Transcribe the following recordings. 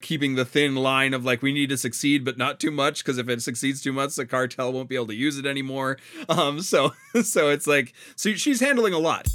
keeping the thin line of like we need to succeed but not too much because if it succeeds too much the cartel won't be able to use it anymore. Um so so it's like so she's handling a lot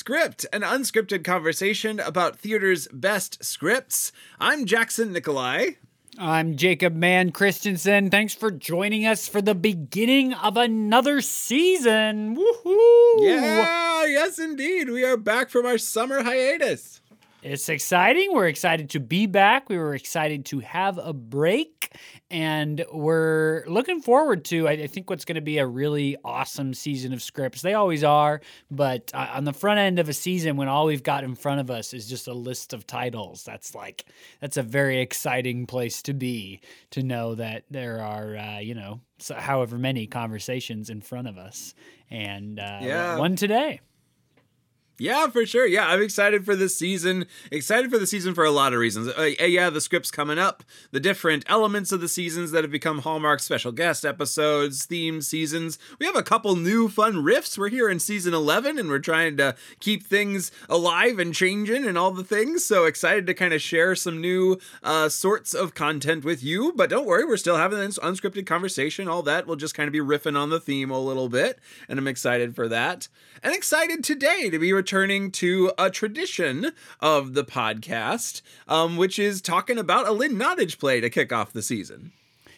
Script, an unscripted conversation about theater's best scripts. I'm Jackson Nikolai. I'm Jacob Mann Christensen. Thanks for joining us for the beginning of another season. Woohoo! Yeah, yes, indeed. We are back from our summer hiatus. It's exciting. We're excited to be back. We were excited to have a break, and we're looking forward to, I, think, what's going to be a really awesome season of scripts. They always are, but uh, on the front end of a season, when all we've got in front of us is just a list of titles, that's like, that's a very exciting place to be to know that there are, uh, you know, however many conversations in front of us. And uh, yeah. one today. Yeah, for sure. Yeah, I'm excited for this season. Excited for the season for a lot of reasons. Uh, yeah, the script's coming up, the different elements of the seasons that have become Hallmark special guest episodes, theme seasons. We have a couple new fun riffs. We're here in season 11 and we're trying to keep things alive and changing and all the things. So excited to kind of share some new uh, sorts of content with you. But don't worry, we're still having this unscripted conversation. All that. We'll just kind of be riffing on the theme a little bit. And I'm excited for that. And excited today to be returning returning to a tradition of the podcast, um, which is talking about a Lynn Nottage play to kick off the season.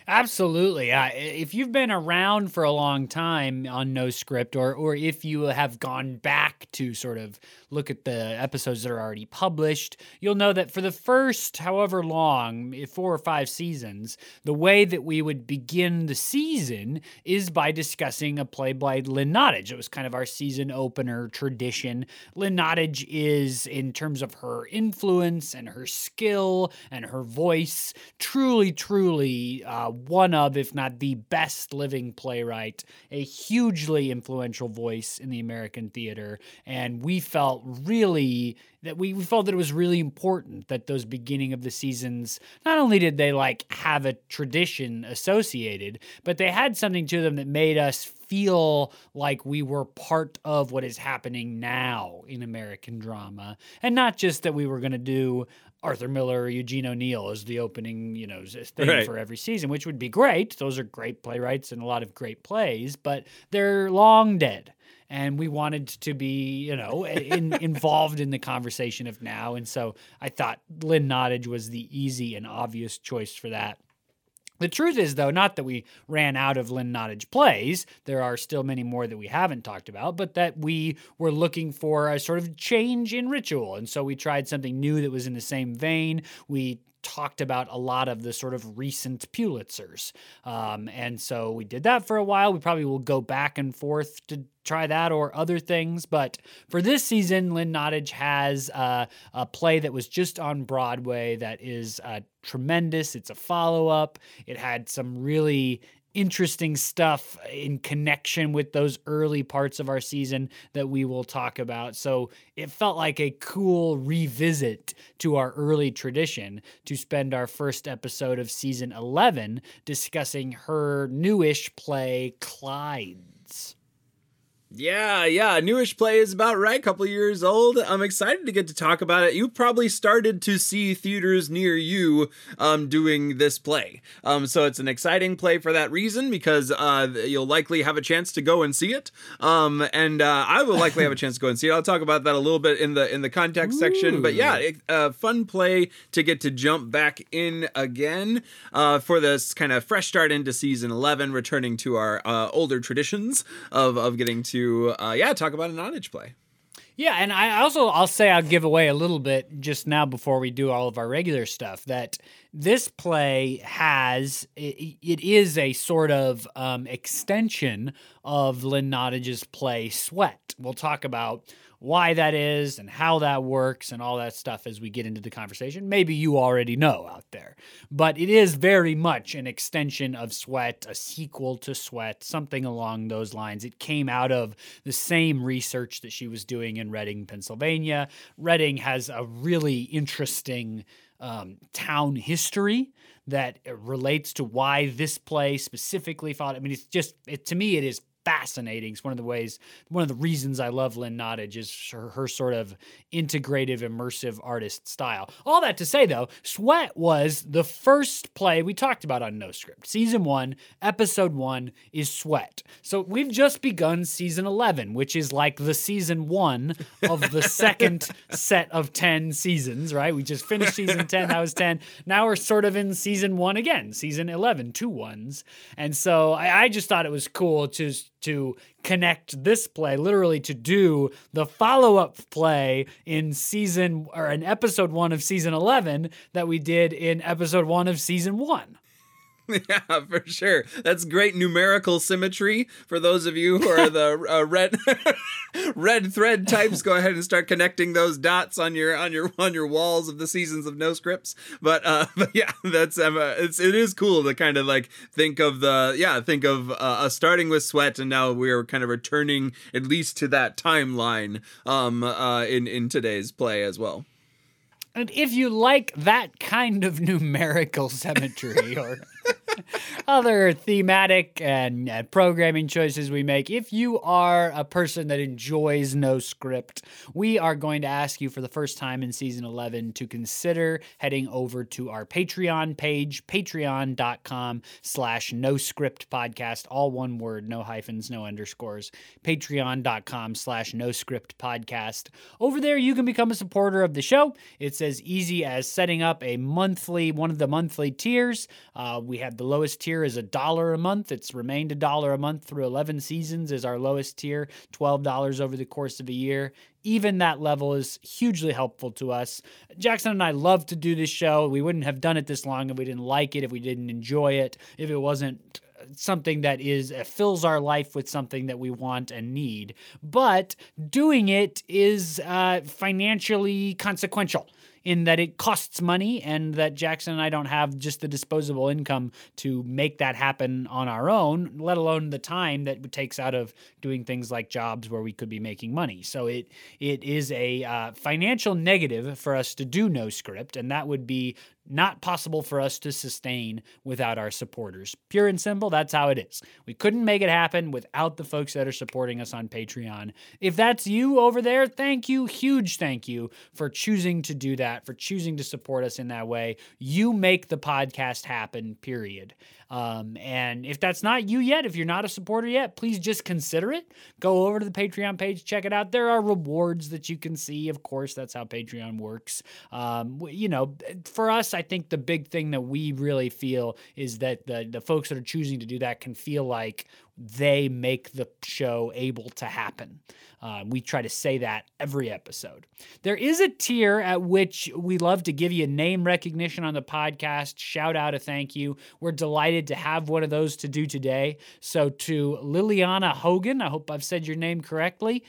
Absolutely. Uh, if you've been around for a long time on No Script, or or if you have gone back to sort of look at the episodes that are already published, you'll know that for the first however long, four or five seasons, the way that we would begin the season is by discussing a play by Lynn Nottage. It was kind of our season opener tradition. Lynn Nottage is, in terms of her influence and her skill and her voice, truly, truly uh, one of, if not the best living playwright, a hugely influential voice in the American theater. And we felt really that we, we felt that it was really important that those beginning of the seasons not only did they like have a tradition associated but they had something to them that made us feel like we were part of what is happening now in American drama and not just that we were going to do Arthur Miller or Eugene O'Neill as the opening, you know, thing right. for every season, which would be great. Those are great playwrights and a lot of great plays, but they're long dead and we wanted to be, you know, in, involved in the conversation of now. And so I thought Lynn Nottage was the easy and obvious choice for that. The truth is, though, not that we ran out of Lynn Nottage plays. There are still many more that we haven't talked about, but that we were looking for a sort of change in ritual. And so we tried something new that was in the same vein. We talked about a lot of the sort of recent Pulitzers. Um, and so we did that for a while. We probably will go back and forth to try that or other things. But for this season, Lynn Nottage has uh, a play that was just on Broadway that is uh, tremendous. It's a follow up. It had some really interesting stuff in connection with those early parts of our season that we will talk about. So it felt like a cool revisit to our early tradition to spend our first episode of season 11 discussing her newish play, Clydes. Yeah, yeah, newish play is about right, couple years old. I'm excited to get to talk about it. You probably started to see theaters near you um, doing this play, um, so it's an exciting play for that reason because uh, you'll likely have a chance to go and see it, um, and uh, I will likely have a chance to go and see it. I'll talk about that a little bit in the in the context Ooh. section, but yeah, it, uh, fun play to get to jump back in again uh, for this kind of fresh start into season 11, returning to our uh, older traditions of of getting to uh, yeah talk about a Nottage play. Yeah, and I also I'll say I'll give away a little bit just now before we do all of our regular stuff that this play has it, it is a sort of um, extension of Lynn Nottage's play Sweat. We'll talk about why that is and how that works and all that stuff as we get into the conversation. Maybe you already know out there, but it is very much an extension of Sweat, a sequel to Sweat, something along those lines. It came out of the same research that she was doing in Reading, Pennsylvania. Reading has a really interesting um, town history that relates to why this play specifically fought. I mean, it's just it to me it is fascinating. It's one of the ways, one of the reasons I love Lynn Nottage is her, her, sort of integrative, immersive artist style. All that to say, though, Sweat was the first play we talked about on No Script. Season one, episode one is Sweat. So we've just begun season 11, which is like the season one of the second set of 10 seasons, right? We just finished season 10, that was 10. Now we're sort of in season one again, season 11, two ones. And so I, I just thought it was cool to to connect this play, literally to do the follow up play in season or in episode one of season 11 that we did in episode one of season one. Yeah, for sure. That's great numerical symmetry for those of you who are the uh, red red thread types. Go ahead and start connecting those dots on your on your on your walls of the seasons of no scripts. But uh, but yeah, that's um, uh, it's it is cool to kind of like think of the yeah think of uh, us starting with sweat and now we're kind of returning at least to that timeline um uh in in today's play as well. And if you like that kind of numerical symmetry or other thematic and uh, programming choices we make. If you are a person that enjoys no script, we are going to ask you for the first time in season 11 to consider heading over to our Patreon page, patreon.com slash no script podcast, all one word, no hyphens, no underscores, patreon.com slash no script podcast. Over there, you can become a supporter of the show. It's as easy as setting up a monthly, one of the monthly tiers. Uh, we have the lowest tier is a dollar a month. It's remained a dollar a month through 11 seasons is our lowest tier, $12 over the course of a year. Even that level is hugely helpful to us. Jackson and I love to do this show. We wouldn't have done it this long if we didn't like it, if we didn't enjoy it, if it wasn't something that is uh, fills our life with something that we want and need. But doing it is uh, financially consequential in that it costs money and that Jackson and I don't have just the disposable income to make that happen on our own, let alone the time that it takes out of doing things like jobs where we could be making money. So it it is a uh, financial negative for us to do no script, and that would be not possible for us to sustain without our supporters. Pure and simple, that's how it is. We couldn't make it happen without the folks that are supporting us on Patreon. If that's you over there, thank you, huge thank you for choosing to do that, for choosing to support us in that way. You make the podcast happen, period. Um, and if that's not you yet, if you're not a supporter yet, please just consider it. Go over to the Patreon page, check it out. There are rewards that you can see. Of course, that's how Patreon works. Um, you know, for us, I think the big thing that we really feel is that the the folks that are choosing to do that can feel like they make the show able to happen. Uh, we try to say that every episode. There is a tier at which we love to give you name recognition on the podcast, shout out a thank you. We're delighted to have one of those to do today. So, to Liliana Hogan, I hope I've said your name correctly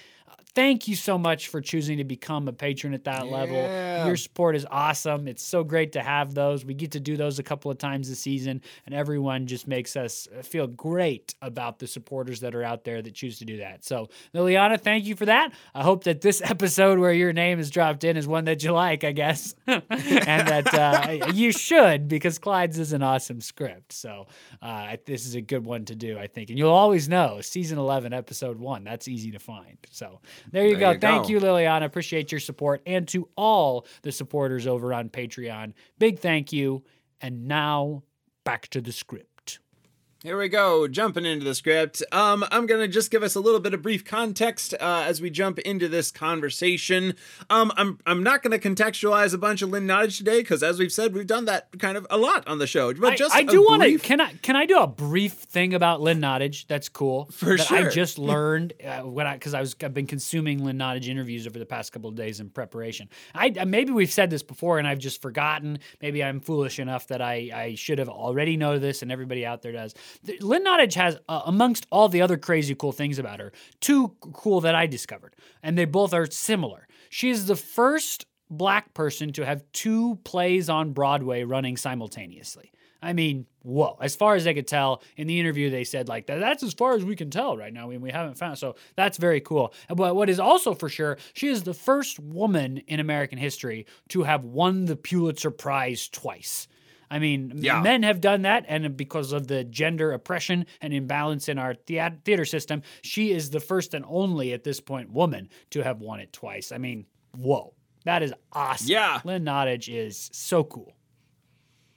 thank you so much for choosing to become a patron at that yeah. level. Your support is awesome. It's so great to have those. We get to do those a couple of times a season, and everyone just makes us feel great about the supporters that are out there that choose to do that. So, Liliana, thank you for that. I hope that this episode where your name is dropped in is one that you like, I guess, and that uh, you should because Clyde's is an awesome script. So, uh, this is a good one to do, I think. And you'll always know season 11, episode one. That's easy to find. So, there you there go. You Thank go. you, Liliana. Appreciate your support. And to all the supporters over on Patreon, big thank you. And now back to the script. Here we go, jumping into the script. Um, I'm gonna just give us a little bit of brief context uh, as we jump into this conversation. Um, I'm I'm not gonna contextualize a bunch of Lynn Nottage today because, as we've said, we've done that kind of a lot on the show. But just I, I do want to can I can I do a brief thing about Lynn Nottage? That's cool. For that sure. I just learned uh, when I because I was I've been consuming Lynn Nottage interviews over the past couple of days in preparation. I maybe we've said this before and I've just forgotten. Maybe I'm foolish enough that I I should have already know this and everybody out there does. Lynn Nottage has, uh, amongst all the other crazy cool things about her, two cool that I discovered, and they both are similar. She is the first black person to have two plays on Broadway running simultaneously. I mean, whoa. As far as they could tell in the interview, they said, like, that's as far as we can tell right now. I mean, we haven't found. So that's very cool. But what is also for sure, she is the first woman in American history to have won the Pulitzer Prize twice. I mean, yeah. men have done that, and because of the gender oppression and imbalance in our theater system, she is the first and only at this point woman to have won it twice. I mean, whoa, that is awesome. Yeah, Lynn Nottage is so cool.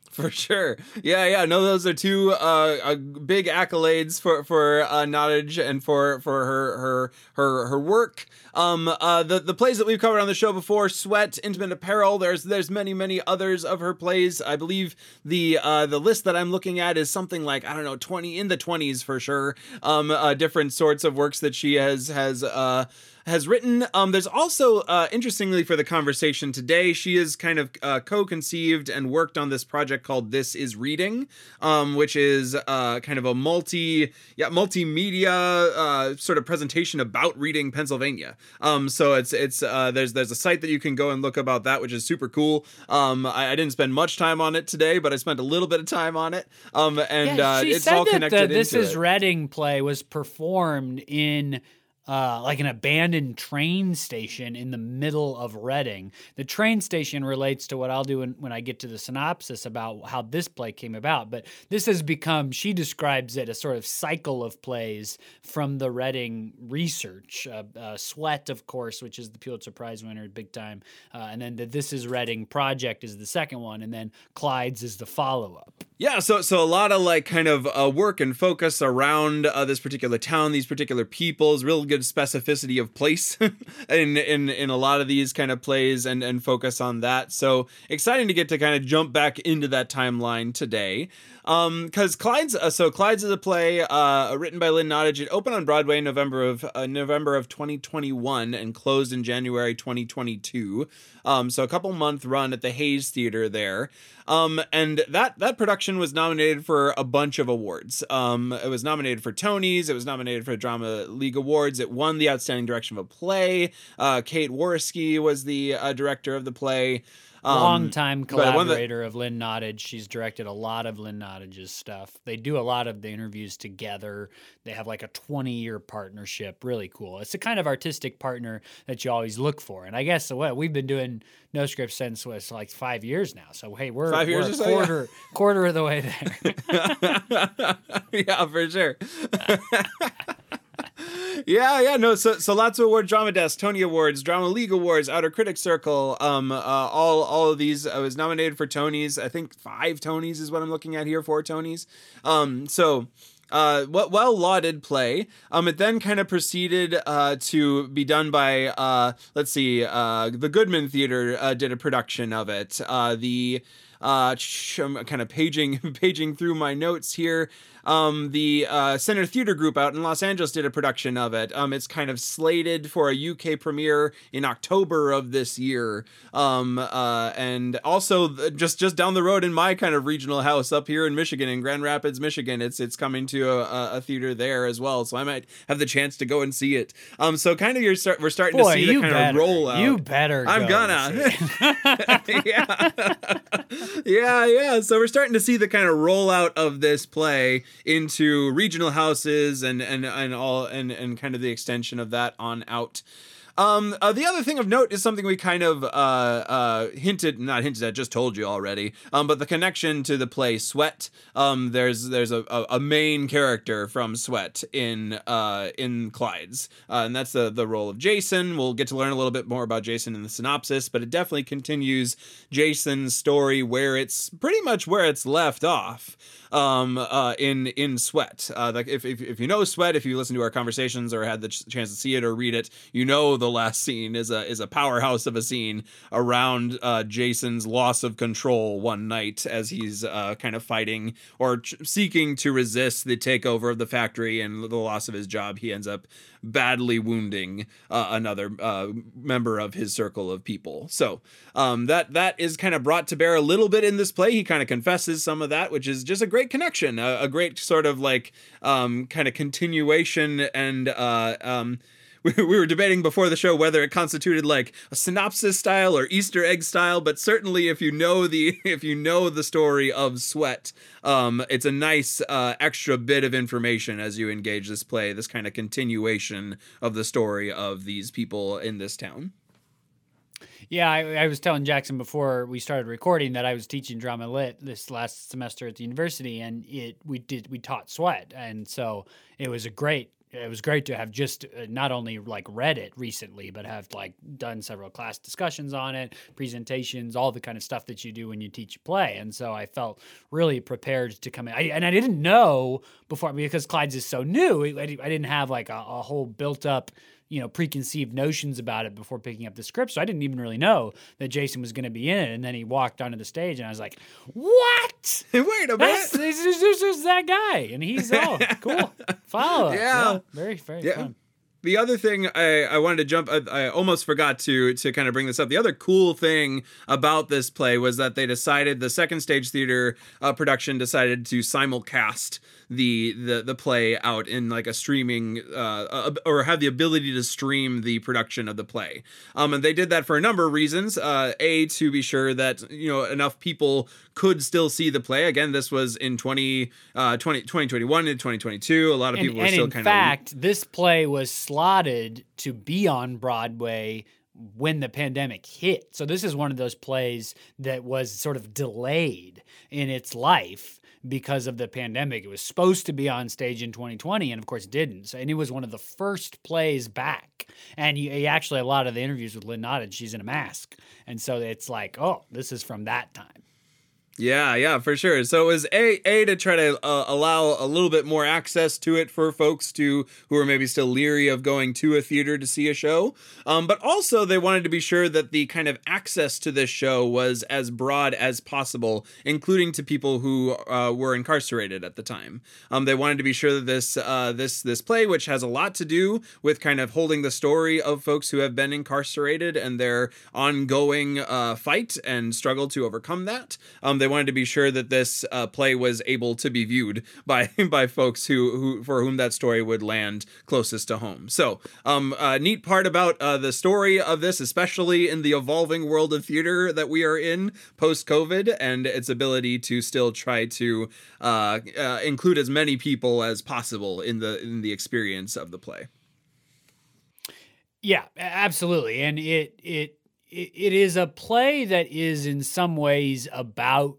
For sure, yeah, yeah. No, those are two uh, uh, big accolades for for uh, Nottage and for for her her her her work. Um, uh, the the plays that we've covered on the show before, Sweat, Intimate Apparel. There's there's many many others of her plays. I believe the uh, the list that I'm looking at is something like I don't know twenty in the twenties for sure. Um, uh, different sorts of works that she has has uh has written. Um, there's also, uh, interestingly, for the conversation today, she is kind of uh, co-conceived and worked on this project called "This Is Reading," um, which is uh, kind of a multi, yeah, multimedia uh, sort of presentation about reading Pennsylvania. Um, so it's it's uh, there's there's a site that you can go and look about that, which is super cool. Um, I, I didn't spend much time on it today, but I spent a little bit of time on it. Um, and yeah, uh, it's all connected. The, this is it. Reading play was performed in uh, like an abandoned train station in the middle of Reading. The train station relates to what I'll do when, when I get to the synopsis about how this play came about. But this has become, she describes it, a sort of cycle of plays from the Reading research. Uh, uh, Sweat, of course, which is the Pulitzer Prize winner, big time. Uh, and then the This Is Reading project is the second one. And then Clyde's is the follow up. Yeah, so so a lot of like kind of uh, work and focus around uh, this particular town, these particular peoples, real good specificity of place in in in a lot of these kind of plays and and focus on that. So exciting to get to kind of jump back into that timeline today. Um, because Clyde's uh, so Clyde's is a play uh written by Lynn Nottage. It opened on Broadway in November of uh, November of 2021 and closed in January 2022. Um, so a couple month run at the Hayes Theater there. Um, and that that production was nominated for a bunch of awards. Um, it was nominated for Tonys. It was nominated for Drama League Awards. It won the Outstanding Direction of a Play. Uh, Kate Whoriskey was the uh, director of the play. Um, Longtime collaborator the, of Lynn Nottage. She's directed a lot of Lynn Nottage's stuff. They do a lot of the interviews together. They have like a 20 year partnership. Really cool. It's the kind of artistic partner that you always look for. And I guess what we've been doing no script since was like five years now. So hey, we're five years we're so, quarter yeah. quarter of the way there. yeah, for sure. yeah, yeah, no. So, so lots of awards: Drama Desk, Tony Awards, Drama League Awards, Outer Critics Circle. Um, uh, all, all of these. I was nominated for Tonys. I think five Tonys is what I'm looking at here. Four Tonys. Um, so. Uh, well lauded play. Um, it then kind of proceeded uh, to be done by uh, let's see, uh, the Goodman Theater uh, did a production of it. Uh, the uh, I'm kind of paging paging through my notes here. Um, the uh, Center Theater Group out in Los Angeles did a production of it. Um, it's kind of slated for a UK premiere in October of this year. Um, uh, and also just just down the road in my kind of regional house up here in Michigan, in Grand Rapids, Michigan, it's it's coming to a, a theater there as well. So I might have the chance to go and see it. Um, so kind of you're start we're starting Boy, to see the kind better, of roll out. You better. I'm go gonna. yeah, yeah, yeah. So we're starting to see the kind of rollout of this play into regional houses and and and all and and kind of the extension of that on out. Um, uh, the other thing of note is something we kind of uh, uh, hinted, not hinted at, just told you already. Um, but the connection to the play Sweat. Um, there's there's a, a, main character from Sweat in uh, in Clyde's, uh, and that's the the role of Jason. We'll get to learn a little bit more about Jason in the synopsis, but it definitely continues Jason's story where it's pretty much where it's left off um, uh, in in Sweat. Uh, like if, if if you know Sweat, if you listen to our conversations or had the ch- chance to see it or read it, you know the last scene is a is a powerhouse of a scene around uh, Jason's loss of control one night as he's uh, kind of fighting or ch- seeking to resist the takeover of the factory and the loss of his job. He ends up badly wounding uh, another uh, member of his circle of people. So um, that that is kind of brought to bear a little bit in this play. He kind of confesses some of that, which is just a great connection, a, a great sort of like um, kind of continuation and. Uh, um, we were debating before the show whether it constituted like a synopsis style or Easter egg style, but certainly if you know the if you know the story of Sweat, um, it's a nice uh, extra bit of information as you engage this play, this kind of continuation of the story of these people in this town. Yeah, I, I, was telling Jackson before we started recording that I was teaching drama lit this last semester at the university, and it we did we taught sweat, and so it was a great it was great to have just uh, not only like read it recently, but have like done several class discussions on it, presentations, all the kind of stuff that you do when you teach play. And so I felt really prepared to come in. I, and I didn't know before because Clyde's is so new. I, I didn't have like a, a whole built up you know preconceived notions about it before picking up the script. So i didn't even really know that jason was going to be in it. And then he walked onto the stage and i was like what? Wait a minute. This, is that guy. And he's oh cool. Follow yeah. yeah. very very yeah. fun. The other thing I, I wanted to jump I, I, almost forgot to to kind of bring this up. The other cool thing about this play was that they decided the second stage theater uh, production decided to simulcast the the the play out in like a streaming uh, or have the ability to stream the production of the play. Um, and they did that for a number of reasons. Uh, a to be sure that you know enough people could still see the play. Again, this was in 20, uh, 20 2021 and 2022. A lot of people and, were still kind of. In fact, this play was slotted to be on Broadway when the pandemic hit. So this is one of those plays that was sort of delayed in its life because of the pandemic. It was supposed to be on stage in 2020 and of course didn't. So, and it was one of the first plays back. And you actually, a lot of the interviews with Lynn Nottage, she's in a mask. And so it's like, oh, this is from that time. Yeah, yeah, for sure. So it was a a to try to uh, allow a little bit more access to it for folks to who are maybe still leery of going to a theater to see a show, um, but also they wanted to be sure that the kind of access to this show was as broad as possible, including to people who uh, were incarcerated at the time. Um, they wanted to be sure that this uh, this this play, which has a lot to do with kind of holding the story of folks who have been incarcerated and their ongoing uh, fight and struggle to overcome that. Um, they wanted to be sure that this uh, play was able to be viewed by by folks who, who for whom that story would land closest to home. So, um, uh, neat part about uh, the story of this, especially in the evolving world of theater that we are in post COVID, and its ability to still try to uh, uh, include as many people as possible in the in the experience of the play. Yeah, absolutely, and it it it is a play that is in some ways about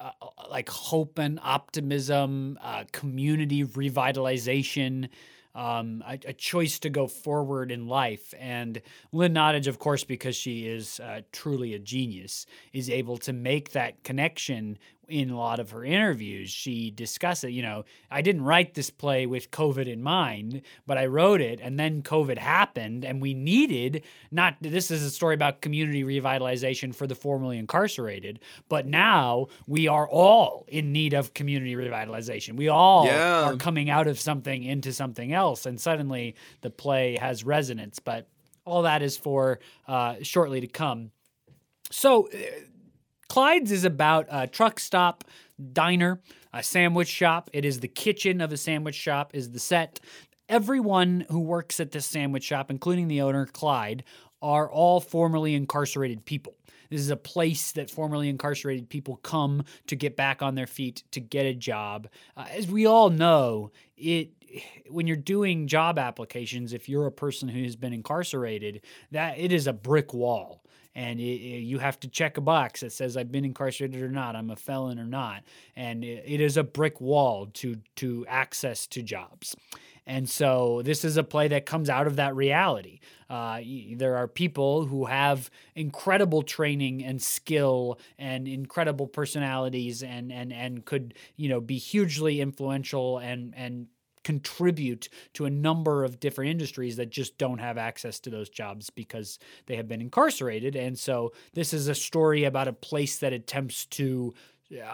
uh, like hope and optimism, uh, community revitalization, um, a, a, choice to go forward in life. And Lynn Nottage, of course, because she is uh, truly a genius, is able to make that connection in a lot of her interviews, she discusses, it. You know, I didn't write this play with COVID in mind, but I wrote it, and then COVID happened, and we needed not. This is a story about community revitalization for the formerly incarcerated, but now we are all in need of community revitalization. We all yeah. are coming out of something into something else, and suddenly the play has resonance. But all that is for uh, shortly to come. So uh, Clyde's is about a truck stop diner, a sandwich shop. It is the kitchen of a sandwich shop, is the set. Everyone who works at this sandwich shop, including the owner, Clyde, are all formerly incarcerated people. This is a place that formerly incarcerated people come to get back on their feet, to get a job. Uh, as we all know, it when you're doing job applications, if you're a person who has been incarcerated, that it is a brick wall and it, it, you have to check a box that says I've been incarcerated or not, I'm a felon or not, and it, it is a brick wall to to access to jobs. And so this is a play that comes out of that reality. Uh, there are people who have incredible training and skill and incredible personalities and and and could you know be hugely influential and and contribute to a number of different industries that just don't have access to those jobs because they have been incarcerated. And so this is a story about a place that attempts to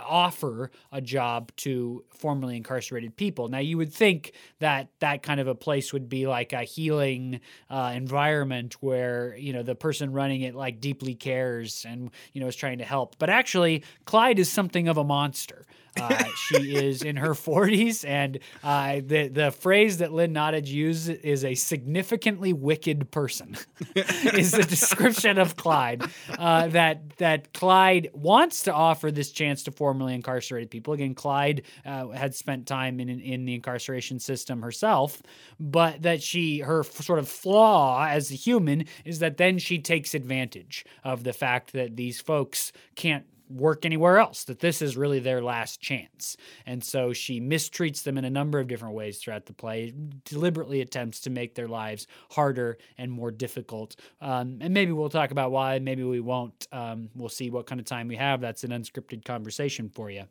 offer a job to formerly incarcerated people. Now, you would think that that kind of a place would be like a healing uh, environment where you know the person running it like deeply cares and you know is trying to help. But actually, Clyde is something of a monster. Uh, she is in her 40s, and uh, the the phrase that Lynn Nottage used is a significantly wicked person. is the description of Clyde. Uh, that that Clyde wants to offer this chance to formerly incarcerated people. Again, Clyde uh, had spent time in in the incarceration system herself, but that she her sort of flaw as a human is that then she takes advantage of the fact that these folks can't work anywhere else, that this is really their last chance. And so she mistreats them in a number of different ways throughout the play, deliberately attempts to make their lives harder and more difficult. Um, and maybe we'll talk about why, maybe we won't. Um, we'll see what kind of time we have. That's an unscripted conversation for you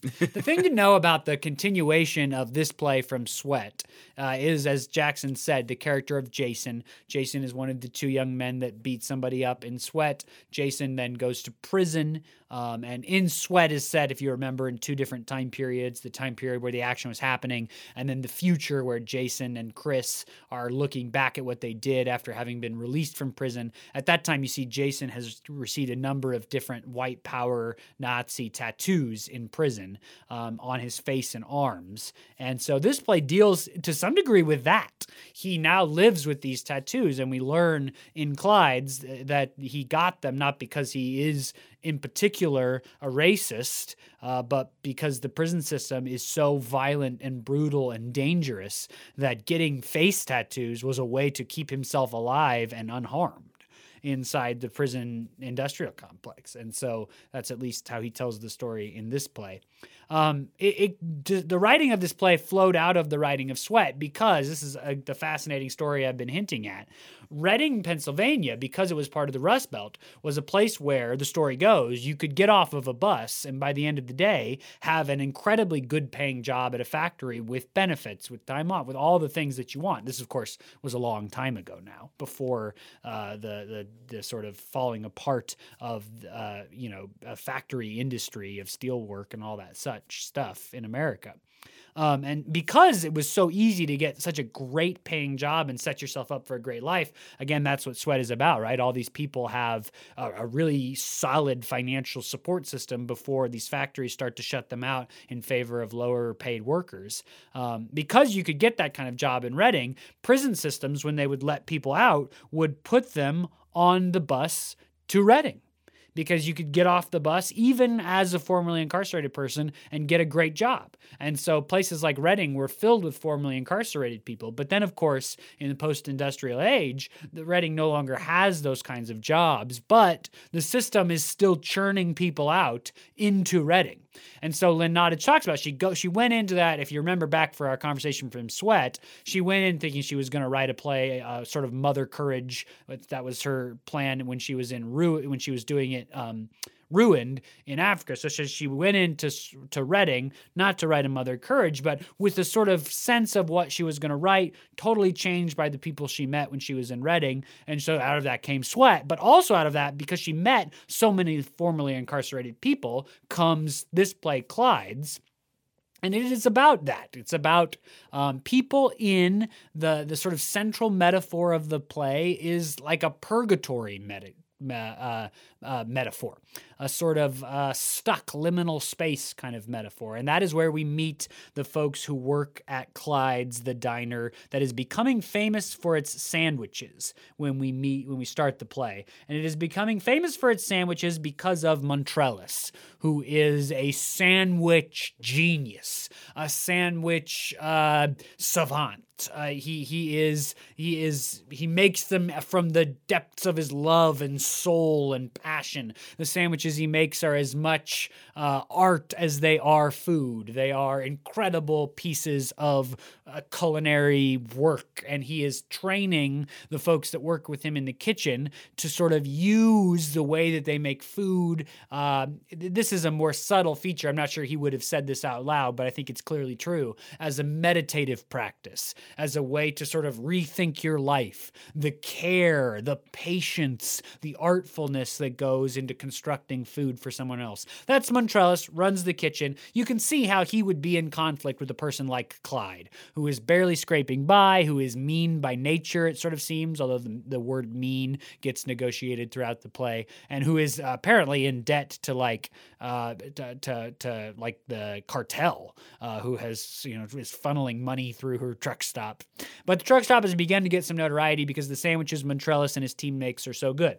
the thing to know about the continuation of this play from Sweat uh, is, as Jackson said, the character of Jason. Jason is one of the two young men that beat somebody up in Sweat. Jason then goes to prison um, and in Sweat is set, if you remember, in two different time periods the time period where the action was happening, and then the future where Jason and Chris are looking back at what they did after having been released from prison. At that time, you see Jason has received a number of different white power Nazi tattoos in prison um, on his face and arms. And so this play deals to some degree with that. He now lives with these tattoos, and we learn in Clyde's that he got them not because he is in particular a racist, uh, but because the prison system is so violent and brutal and dangerous that getting face tattoos was a way to keep himself alive and unharmed inside the prison industrial complex. And so that's at least how he tells the story in this play. Um, it, it, the writing of this play flowed out of the writing of Sweat because this is a, the fascinating story I've been hinting at. Reading, Pennsylvania, because it was part of the Rust Belt, was a place where the story goes you could get off of a bus and by the end of the day have an incredibly good paying job at a factory with benefits, with time off, with all the things that you want. This, of course, was a long time ago now, before uh, the, the the sort of falling apart of uh, you know a factory industry of steelwork and all that such stuff in America. Um, and because it was so easy to get such a great paying job and set yourself up for a great life, again, that's what Sweat is about, right? All these people have a, a really solid financial support system before these factories start to shut them out in favor of lower paid workers. Um, because you could get that kind of job in Reading, prison systems, when they would let people out, would put them on the bus to Reading because you could get off the bus even as a formerly incarcerated person and get a great job. And so places like Reading were filled with formerly incarcerated people. But then, of course, in the post industrial age, the Reading no longer has those kinds of jobs, but the system is still churning people out into Reading. And so Lynn Nottage talks about she go she went into that. If you remember back for our conversation from Sweat, she went in thinking she was going to write a play, uh, sort of Mother Courage. That was her plan when she was in Ru when she was doing it. Um, ruined in Africa. So she went into to Reading, not to write a Mother Courage, but with a sort of sense of what she was going to write, totally changed by the people she met when she was in Reading. And so out of that came Sweat. But also out of that, because she met so many formerly incarcerated people, comes this play, Clyde's. And it is about that. It's about um, people in the the sort of central metaphor of the play is like a purgatory meta- uh, uh, metaphor, a sort of uh, stuck liminal space kind of metaphor. And that is where we meet the folks who work at Clyde's, the diner that is becoming famous for its sandwiches when we meet, when we start the play. And it is becoming famous for its sandwiches because of Montrellis, who is a sandwich genius, a sandwich uh, Uh, he he is he is he makes them from the depths of his love and soul and passion. The sandwiches he makes are as much uh, art as they are food. They are incredible pieces of culinary work and he is training the folks that work with him in the kitchen to sort of use the way that they make food. Uh, this is a more subtle feature. I'm not sure he would have said this out loud, but I think it's clearly true as a meditative practice, as a way to sort of rethink your life, the care, the patience, the artfulness that goes into constructing food for someone else. That's Montrellis, runs the kitchen. You can see how he would be in conflict with a person like Clyde, who is barely scraping by, who is mean by nature, it sort of seems, although the, the word mean gets negotiated throughout the play, and who is uh, apparently in debt to like uh, to, to, to like the cartel, uh, who has you know is funneling money through her truck stop. But the truck stop has begun to get some notoriety because the sandwiches Montrellis and his team makes are so good.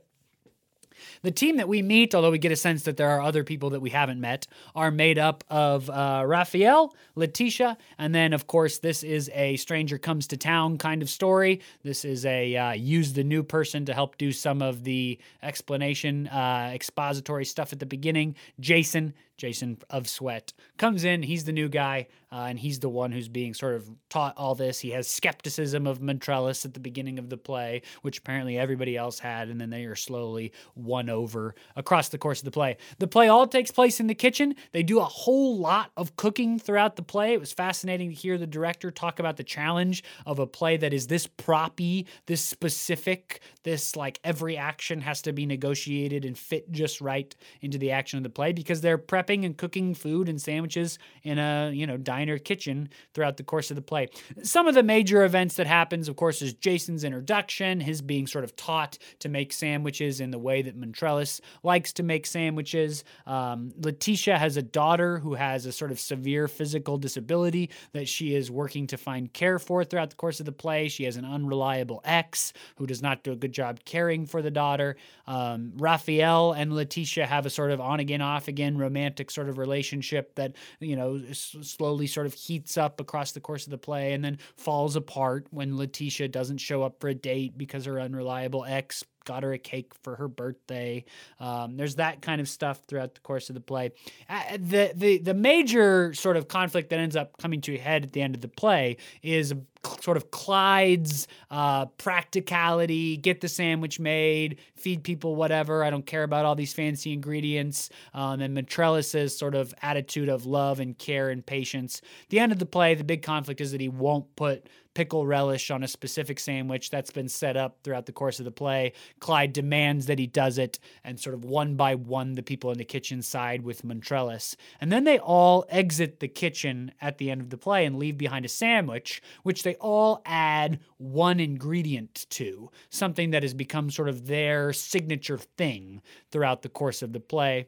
The team that we meet, although we get a sense that there are other people that we haven't met, are made up of uh, Rafael, Letitia, and then, of course, this is a stranger comes to town kind of story. This is a uh, use the new person to help do some of the explanation, uh, expository stuff at the beginning. Jason, Jason of Sweat, comes in. He's the new guy, uh, and he's the one who's being sort of taught all this. He has skepticism of Montrellis at the beginning of the play, which apparently everybody else had, and then they are slowly won over across the course of the play. The play all takes place in the kitchen. They do a whole lot of cooking throughout the play. It was fascinating to hear the director talk about the challenge of a play that is this proppy, this specific, this like every action has to be negotiated and fit just right into the action of the play because they're prepping and cooking food and sandwiches in a, you know, diner kitchen throughout the course of the play. Some of the major events that happens, of course, is Jason's introduction, his being sort of taught to make sandwiches in the way that Montrellis likes to make sandwiches. Um, Letitia has a daughter who has a sort of severe physical disability that she is working to find care for throughout the course of the play. She has an unreliable ex who does not do a good job caring for the daughter. Um, Rafael and Letitia have a sort of on again, off again romantic sort of relationship that you know s- slowly sort of heats up across the course of the play and then falls apart when Letitia doesn't show up for a date because her unreliable ex got her a cake for her birthday. Um, there's that kind of stuff throughout the course of the play. Uh, the the the major sort of conflict that ends up coming to a head at the end of the play is sort of Clyde's uh, practicality, get the sandwich made, feed people whatever. I don't care about all these fancy ingredients. Um, and Montrellis's sort of attitude of love and care and patience. The end of the play, the big conflict is that he won't put pickle relish on a specific sandwich that's been set up throughout the course of the play. Clyde demands that he does it, and sort of one by one, the people in the kitchen side with Montrellis. And then they all exit the kitchen at the end of the play and leave behind a sandwich, which they all add one ingredient to, something that has become sort of their signature thing throughout the course of the play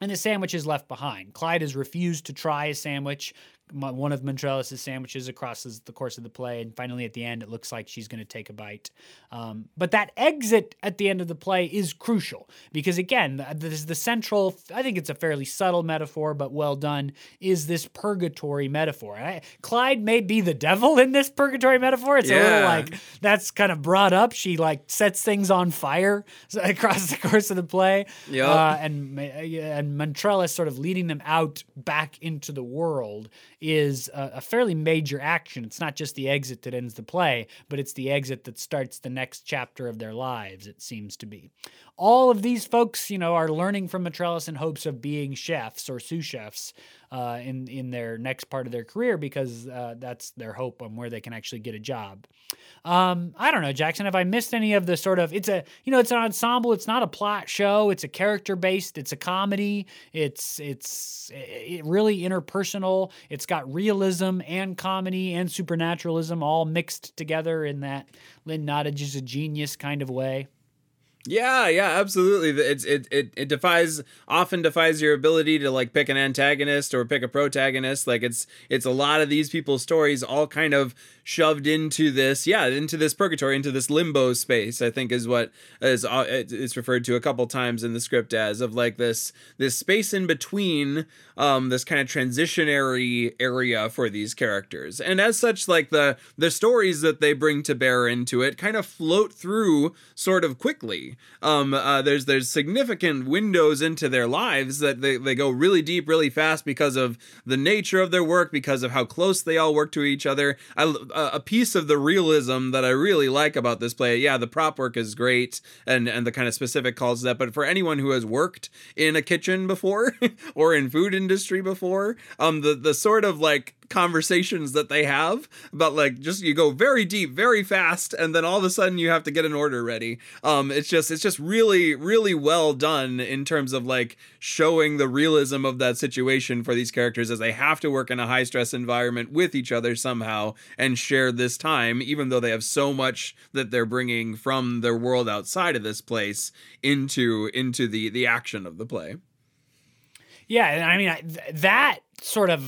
and the sandwich is left behind. Clyde has refused to try a sandwich one of Montrellis' sandwiches across the course of the play, and finally at the end, it looks like she's going to take a bite. Um, but that exit at the end of the play is crucial because, again, this is the central. I think it's a fairly subtle metaphor, but well done. Is this purgatory metaphor? I, Clyde may be the devil in this purgatory metaphor. It's yeah. a little like that's kind of brought up. She like sets things on fire across the course of the play, yeah, uh, and and Montrellis sort of leading them out back into the world is a, a, fairly major action. It's not just the exit that ends the play, but it's the exit that starts the next chapter of their lives, it seems to be. All of these folks, you know, are learning from Montrellis in hopes of being chefs or sous chefs uh, in, in their next part of their career because uh, that's their hope on where they can actually get a job. Um, I don't know, Jackson. Have I missed any of the sort of? It's a you know, it's an ensemble. It's not a plot show. It's a character based. It's a comedy. It's it's it really interpersonal. It's got realism and comedy and supernaturalism all mixed together in that Lynn Nottage is a genius kind of way. Yeah, yeah, absolutely. It's it, it it defies often defies your ability to like pick an antagonist or pick a protagonist. Like it's it's a lot of these people's stories all kind of shoved into this, yeah, into this purgatory, into this limbo space. I think is what is uh, it's referred to a couple times in the script as of like this this space in between, um, this kind of transitionary area for these characters, and as such, like the the stories that they bring to bear into it kind of float through sort of quickly Um, uh, there's there's significant windows into their lives that they, they go really deep, really fast because of the nature of their work, because of how close they all work to each other. I, a piece of the realism that I really like about this play, yeah, the prop work is great and and the kind of specific calls that, but for anyone who has worked in a kitchen before or in food industry before, um, the the sort of like conversations that they have about like just you go very deep very fast and then all of a sudden you have to get an order ready. Um it's just it's just really really well done in terms of like showing the realism of that situation for these characters as they have to work in a high stress environment with each other somehow and share this time even though they have so much that they're bringing from their world outside of this place into into the the action of the play. Yeah and i mean th- that sort of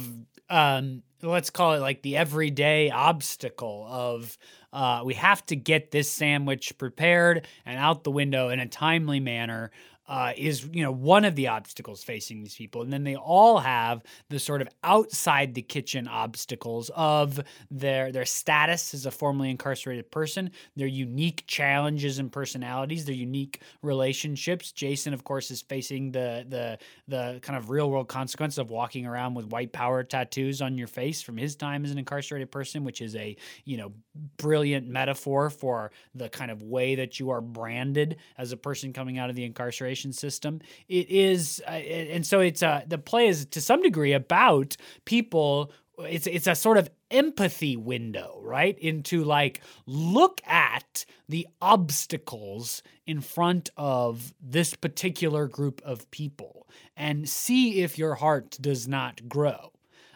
um let's call it like the everyday obstacle of uh, we have to get this sandwich prepared and out the window in a timely manner uh, is you know one of the obstacles facing these people. And then they all have the sort of outside the kitchen obstacles of their their status as a formerly incarcerated person their unique challenges and personalities their unique relationships. Jason of course is facing the the the kind of real world consequence of walking around with white power tattoos on your face from his time as an incarcerated person which is a you know brilliant metaphor for the kind of way that you are branded as a person coming out of the incarceration system. It is, uh, and so it's uh, the play is to some degree about people. It's it's a sort of empathy window, right? Into like look at the obstacles in front of this particular group of people and see if your heart does not grow.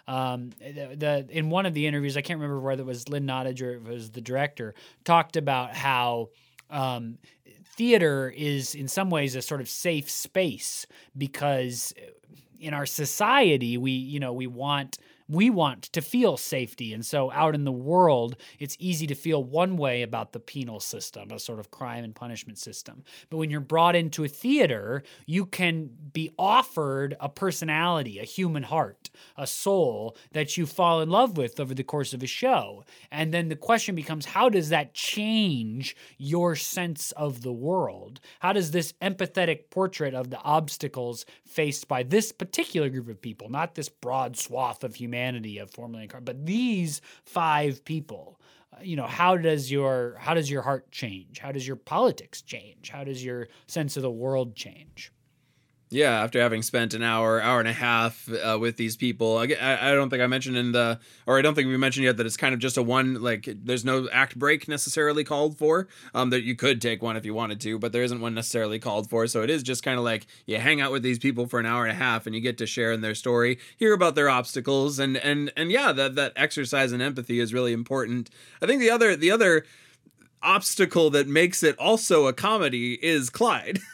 Um, the, the, in one of the interviews, I can't remember whether it was Lynn Nottage or it was the director, talked about how um, theater is in some ways a sort of safe space because in our society we you know we want we want to feel safety. And so out in the world, it's easy to feel one way about the penal system, a sort of crime and punishment system. But when you're brought into a theater, you can be offered a personality, a human heart, a soul that you fall in love with over the course of a show. And then the question becomes how does that change your sense of the world? How does this empathetic portrait of the obstacles faced by this particular group of people, not this broad swath of humanity? Humanity of formerly incarnate. But these five people, uh, you know, how does your how does your heart change? How does your politics change? How does your sense of the world change? Yeah, after having spent an hour, hour and a half uh, with these people, I, I don't think I mentioned in the, or I don't think we mentioned yet that it's kind of just a one, like there's no act break necessarily called for. Um, that you could take one if you wanted to, but there isn't one necessarily called for. So it is just kind of like you hang out with these people for an hour and a half, and you get to share in their story, hear about their obstacles, and and and yeah, that that exercise in empathy is really important. I think the other the other obstacle that makes it also a comedy is Clyde.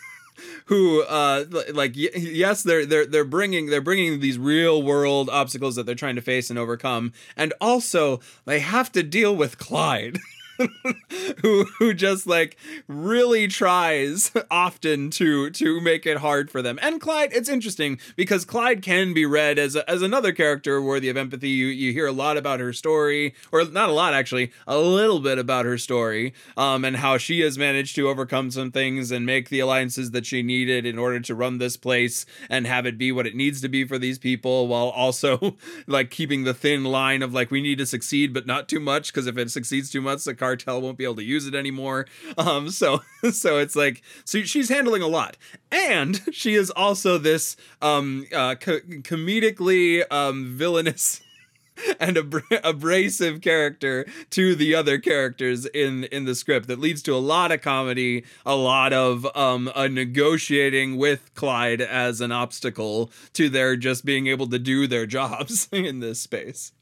who uh like yes they're they're they're bringing they're bringing these real world obstacles that they're trying to face and overcome. And also they have to deal with Clyde who who just like really tries often to to make it hard for them. And Clyde, it's interesting because Clyde can be read as a, as another character worthy of empathy. You you hear a lot about her story, or not a lot actually, a little bit about her story, um, and how she has managed to overcome some things and make the alliances that she needed in order to run this place and have it be what it needs to be for these people, while also like keeping the thin line of like we need to succeed but not too much because if it succeeds too much, the car cartel won't be able to use it anymore. Um, so so it's like so she's handling a lot, and she is also this um uh, co- comedically um villainous. and abra- abrasive character to the other characters in in the script that leads to a lot of comedy a lot of um a negotiating with Clyde as an obstacle to their just being able to do their jobs in this space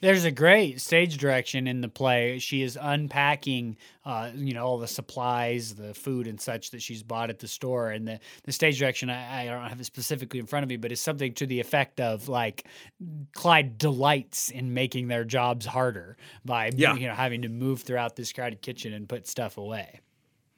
there's a great stage direction in the play. She is unpacking, uh, you know, all the supplies, the food and such that she's bought at the store. And the, the stage direction, I, I don't have it specifically in front of me, but it's something to the effect of like Clyde delights in making their jobs harder by, yeah. you know, having to move throughout this crowded kitchen and put stuff away.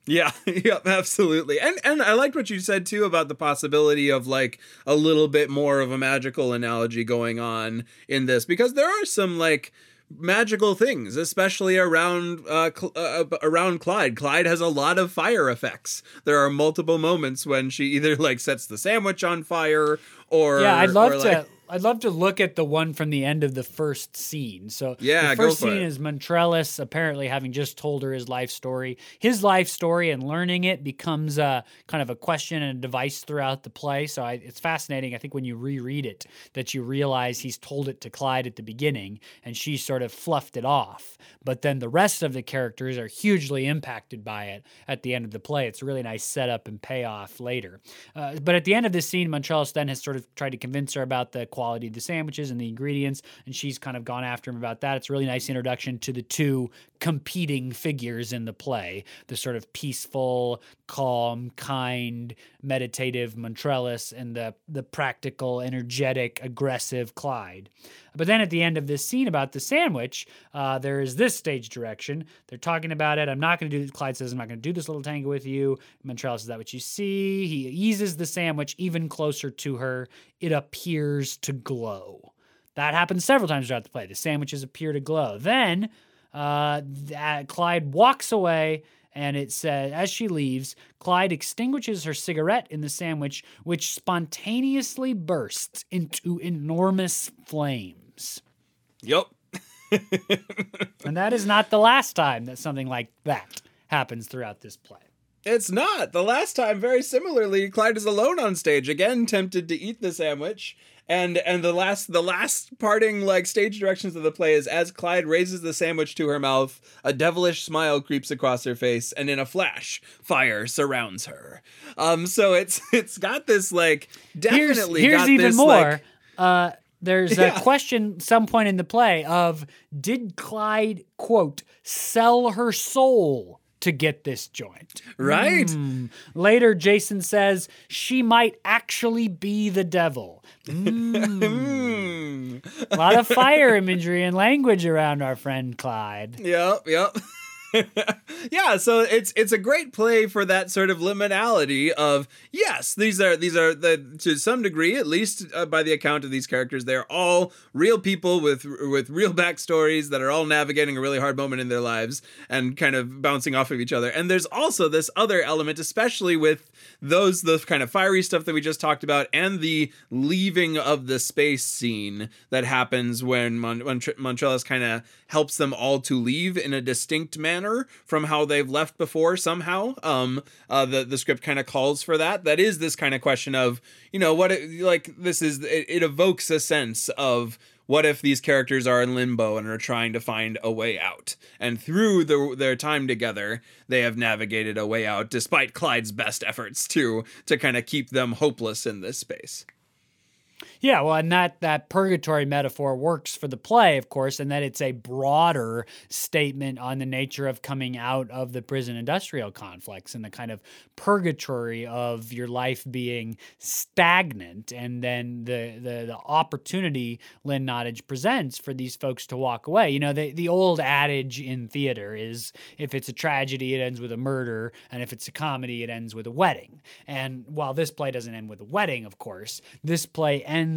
Yeah, yep, absolutely. And and I liked what you said too about the possibility of like a little bit more of a magical analogy going on in this because there are some like magical things, especially around uh, Cl- uh, around Clyde. Clyde has a lot of fire effects. There are multiple moments when she either like sets the sandwich on fire or yeah, I'd love or, to. I'd love to look at the one from the end of the first scene. So Yeah, the first scene it. is Montrellis apparently having just told her his life story. His life story and learning it becomes a kind of a question and a device throughout the play. So I, it's fascinating. I think when you reread it, that you realize he's told it to Clyde at the beginning, and she sort of fluffed it off. But then the rest of the characters are hugely impacted by it at the end of the play. It's a really nice setup and payoff later. Uh, but at the end of this scene, Montrellis then has sort of tried to convince her about the quality of the sandwiches and the ingredients, and she's kind of gone after him about that. It's a really nice introduction to the two competing figures in the play the sort of peaceful, calm, kind, meditative Montrellis and the, the practical, energetic, aggressive Clyde. But then at the end of this scene about the sandwich, uh, there is this stage direction. They're talking about it. I'm not going to do. Clyde says, "I'm not going to do this little tango with you." Montrellis, is that what you see? He eases the sandwich even closer to her. It appears to glow. That happens several times throughout the play. The sandwiches appear to glow. Then uh, that Clyde walks away, and it says, as she leaves, Clyde extinguishes her cigarette in the sandwich, which spontaneously bursts into enormous flames. Yup. And that is not the last time that something like that happens throughout this play. It's not. The last time, very similarly, Clyde is alone on stage, again tempted to eat the sandwich. And and the last the last parting like stage directions of the play is as Clyde raises the sandwich to her mouth, a devilish smile creeps across her face, and in a flash, fire surrounds her. Um, so it's it's got this like definitely here's got even this, more. like- uh, there's Yeah. a question some point in the play of did Clyde quote sell her soul to get this joint? right? Hmm. Later, Jason says she might actually be the devil. Hmm. a lot of fire imagery and language around our friend Clyde. Yep, yep. yeah, so it's it's a great play for that sort of liminality of yes, these are these are the to some degree, at least uh, by the account of these characters, they're all real people with with real backstories that are all navigating a really hard moment in their lives and kind of bouncing off of each other. And there's also this other element, especially with those the kind of fiery stuff that we just talked about and the leaving of the space scene that happens when Mon- Montrellis kind of helps them all to leave in a distinct manner from how they've left before somehow um uh the the script kind of calls for that that is this kind of question of you know what it, like this is it, it evokes a sense of what if these characters are in limbo and are trying to find a way out? And through the, their time together, they have navigated a way out, despite Clyde's best efforts to to kind of keep them hopeless in this space. Yeah, well, and that that purgatory metaphor works for the play, of course, and that it's a broader statement on the nature of coming out of the prison industrial complex and the kind of purgatory of your life being stagnant, and then the the, the opportunity Lynn Nottage presents for these folks to walk away. You know, the the old adage in theater is if it's a tragedy, it ends with a murder, and if it's a comedy, it ends with a wedding. And while this play doesn't end with a wedding, of course, this play ends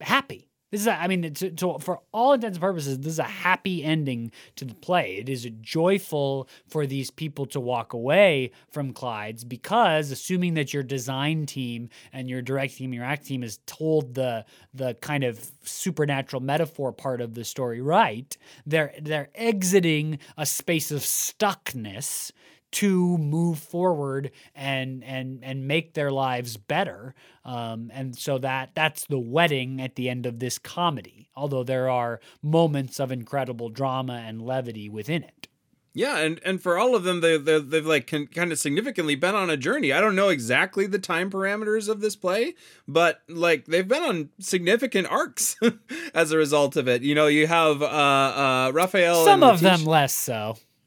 happy. This is, a, I mean, to, to, for all intents and purposes, this is a happy ending to the play. It is joyful for these people to walk away from Clyde's because, assuming that your design team and your direct team, your act team, has told the the kind of supernatural metaphor part of the story right, they're they're exiting a space of stuckness to move forward and and and make their lives better um, and so that that's the wedding at the end of this comedy although there are moments of incredible drama and levity within it Yeah, and and for all of them, they they they've like can, kind of significantly been on a journey. I don't know exactly the time parameters of this play, but like they've been on significant arcs as a result of it. You know, you have uh uh Rafael. some of them less so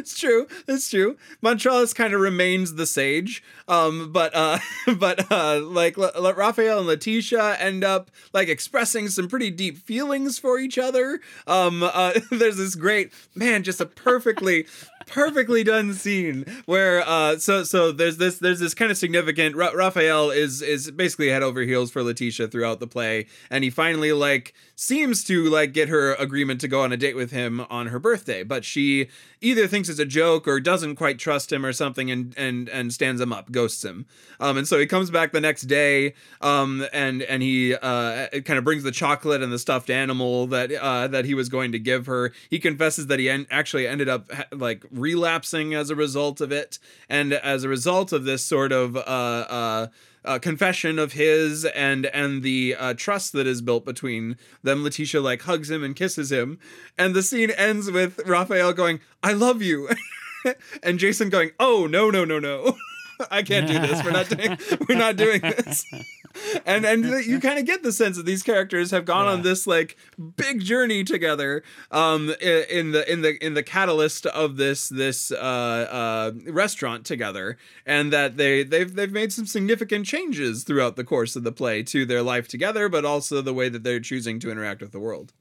it's true. It's true. Montrellis kind of remains the sage. Um, but uh, but uh, like L- L- Rafael and Letitia end up like expressing some pretty deep feelings for each other. Um, uh, there's this great man, just a perfectly perfectly done scene where uh so so there's this there's this kind of significant Ra- Rafael is is basically head over heels for Letitia throughout the play and he finally like seems to like get her agreement to go on a date with him on her birthday but she either thinks it's a joke or doesn't quite trust him or something and and and stands him up ghosts him. Um and so he comes back the next day um and and he uh kind of brings the chocolate and the stuffed animal that uh that he was going to give her. He confesses that he en- actually ended up ha- like relapsing as a result of it. And as a result of this sort of uh uh uh, confession of his and and the uh, trust that is built between them. Letitia like hugs him and kisses him, and the scene ends with Rafael going, "I love you," and Jason going, "Oh no no no no." I can't do this. We're not doing. We're not doing this. And and you kind of get the sense that these characters have gone on this like big journey together. Um, in the in the in the catalyst of this this uh uh restaurant together, and that they they've they've made some significant changes throughout the course of the play to their life together, but also the way that they're choosing to interact with the world.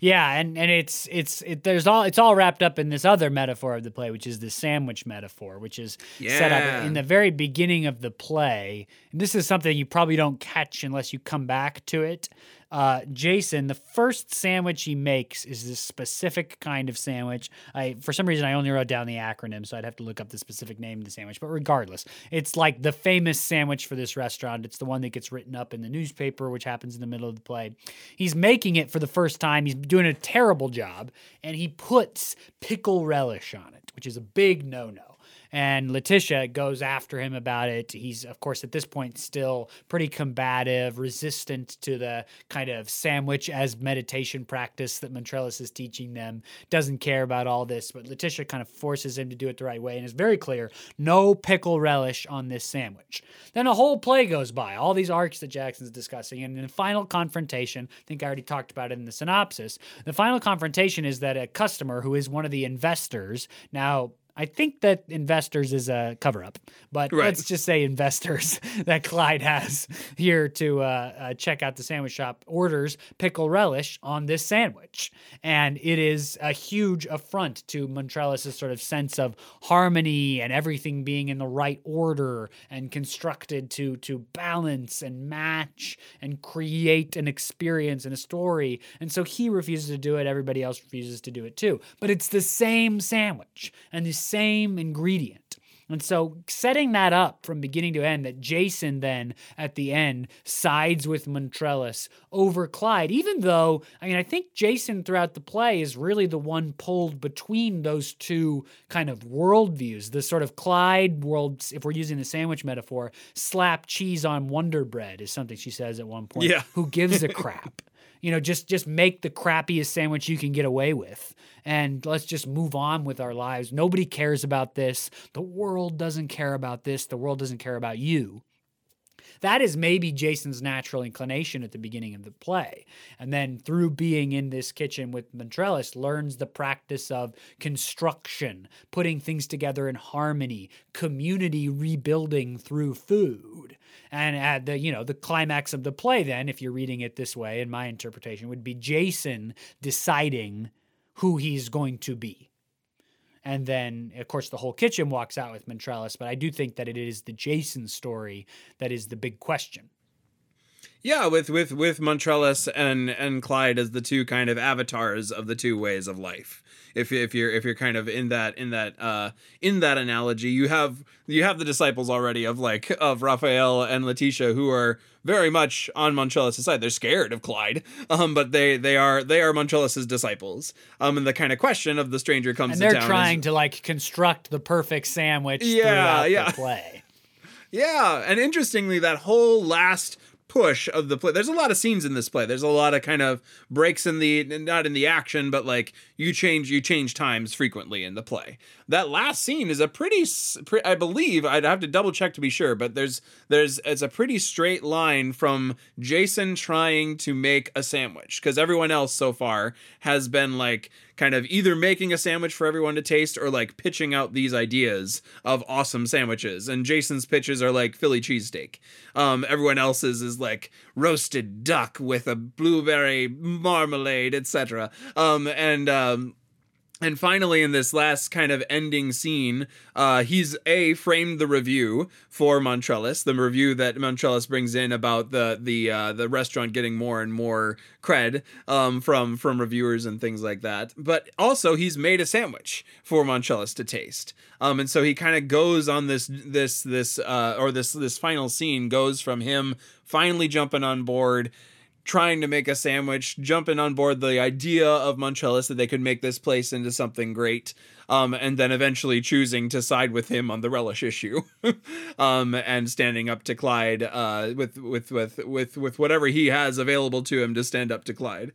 Yeah, and and it's it's it, there's all it's all wrapped up in this other metaphor of the play, which is the sandwich metaphor, which is set up in the very beginning of the play. And this is something you probably don't catch unless you come back to it. Uh, Jason, the first sandwich he makes is this specific kind of sandwich. I for some reason I only wrote down the acronym, so I'd have to look up the specific name of the sandwich. But regardless, it's like the famous sandwich for this restaurant. It's the one that gets written up in the newspaper, which happens in the middle of the play. He's making it for the first time. He's doing a terrible job, and he puts pickle relish on it, which is a big no-no. And Letitia goes after him about it. He's, of course, at this point still pretty combative, resistant to the kind of sandwich as meditation practice that Montrellis is teaching them. Doesn't care about all this, but Letitia kind of forces him to do it the right way and is very clear no pickle relish on this sandwich. Then a whole play goes by, all these arcs that Jackson's discussing. And in the final confrontation, I think I already talked about it in the synopsis. The final confrontation is that a customer who is one of the investors, now, I think that investors is a cover up, but Right. let's just say investors that Clyde has here to uh, uh, check out the sandwich shop orders pickle relish on this sandwich. And it is a huge affront to Montrellis' sort of sense of harmony and everything being in the right order and constructed to, to balance and match and create an experience and a story. And so he refuses to do it, everybody else refuses to do it too. But it's the same sandwich and the same ingredient. And so setting that up from beginning to end, that Jason then at the end sides with Montrellis over Clyde, even though, I mean, I think Jason throughout the play is really the one pulled between those two kind of worldviews. The sort of Clyde world, if we're using the sandwich metaphor, slap cheese on Wonder Bread is something she says at one point. Yeah. Who gives a crap? You know, just just make the crappiest sandwich you can get away with and let's just move on with our lives. Nobody cares about this. The world doesn't care about this. The world doesn't care about you. That is maybe Jason's natural inclination at the beginning of the play. And then through being in this kitchen with Montrellis, learns the practice of construction, putting things together in harmony, community rebuilding through food. And at the, you know, the climax of the play then, if you're reading it this way, in my interpretation, would be Jason deciding who he's going to be. And then, of course, the whole kitchen walks out with Montrellis. But I do think that it is the Jason story that is the big question. Yeah, with with with Montrellis and and Clyde as the two kind of avatars of the two ways of life. If if you're if you're kind of in that in that uh in that analogy, you have you have the disciples already of like of Rafael and Letitia who are very much on Montrellis' side. They're scared of Clyde, um, but they they are they are Montrellis' disciples. Um, and the kind of question of the stranger comes And they're town trying is, to like construct the perfect sandwich Yeah, throughout yeah. the play. Yeah, and interestingly, that whole last push of the play. There's a lot of scenes in this play. There's a lot of kind of breaks in the not in the action, but like you change you change times frequently in the play. That last scene is a pretty, I believe I'd have to double check to be sure, but there's there's it's a pretty straight line from Jason trying to make a sandwich because everyone else so far has been like kind of either making a sandwich for everyone to taste or like pitching out these ideas of awesome sandwiches. And Jason's pitches are like Philly cheesesteak. Um, everyone else's is like roasted duck with a blueberry marmalade, etc. Um, and um, and finally, in this last kind of ending scene, uh, he's a framed the review for Montrellis, the review that Montrellis brings in about the the uh, the restaurant getting more and more cred um, from from reviewers and things like that. But also, he's made a sandwich for Montrellis to taste, um, and so he kind of goes on this this this uh, or this this final scene goes from him finally jumping on board trying to make a sandwich, jumping on board the idea of Montrellis that they could make this place into something great, um, and then eventually choosing to side with him on the relish issue, um, and standing up to Clyde uh, with with with with with whatever he has available to him to stand up to Clyde.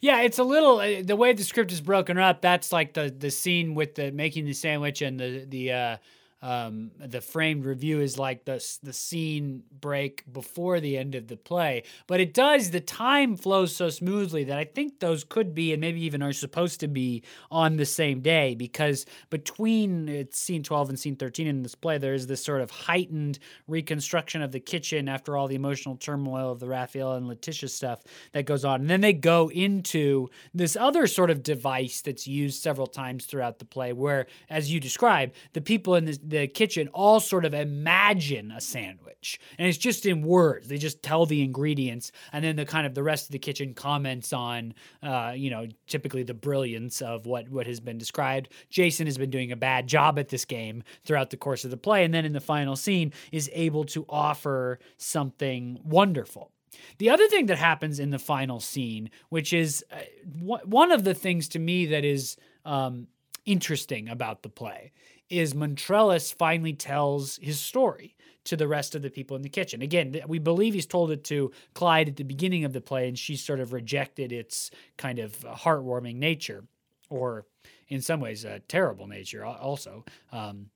Yeah, it's a little uh, the way the script is broken up. That's like the the scene with the making the sandwich and the the. Uh, um, the framed review is like the the scene break before the end of the play, but it does. The time flows so smoothly that I think those could be and maybe even are supposed to be on the same day because between it's scene twelve and scene thirteen in this play, there is this sort of heightened reconstruction of the kitchen after all the emotional turmoil of the Rafael and Letitia stuff that goes on, and then they go into this other sort of device that's used several times throughout the play, where, as you describe, the people in this the kitchen all sort of imagine a sandwich. And it's just in words. They just tell the ingredients. And then the kind of the rest of the kitchen comments on, uh, you know, typically the brilliance of what, what has been described. Jason has been doing a bad job at this game throughout the course of the play. And then in the final scene is able to offer something wonderful. The other thing that happens in the final scene, which is uh, one of the things to me that is um, interesting about the play, is Montrellis finally tells his story to the rest of the people in the kitchen. Again, we believe he's told it to Clyde at the beginning of the play, and she sort of rejected its kind of heartwarming nature, or in some ways, a terrible nature also. Um,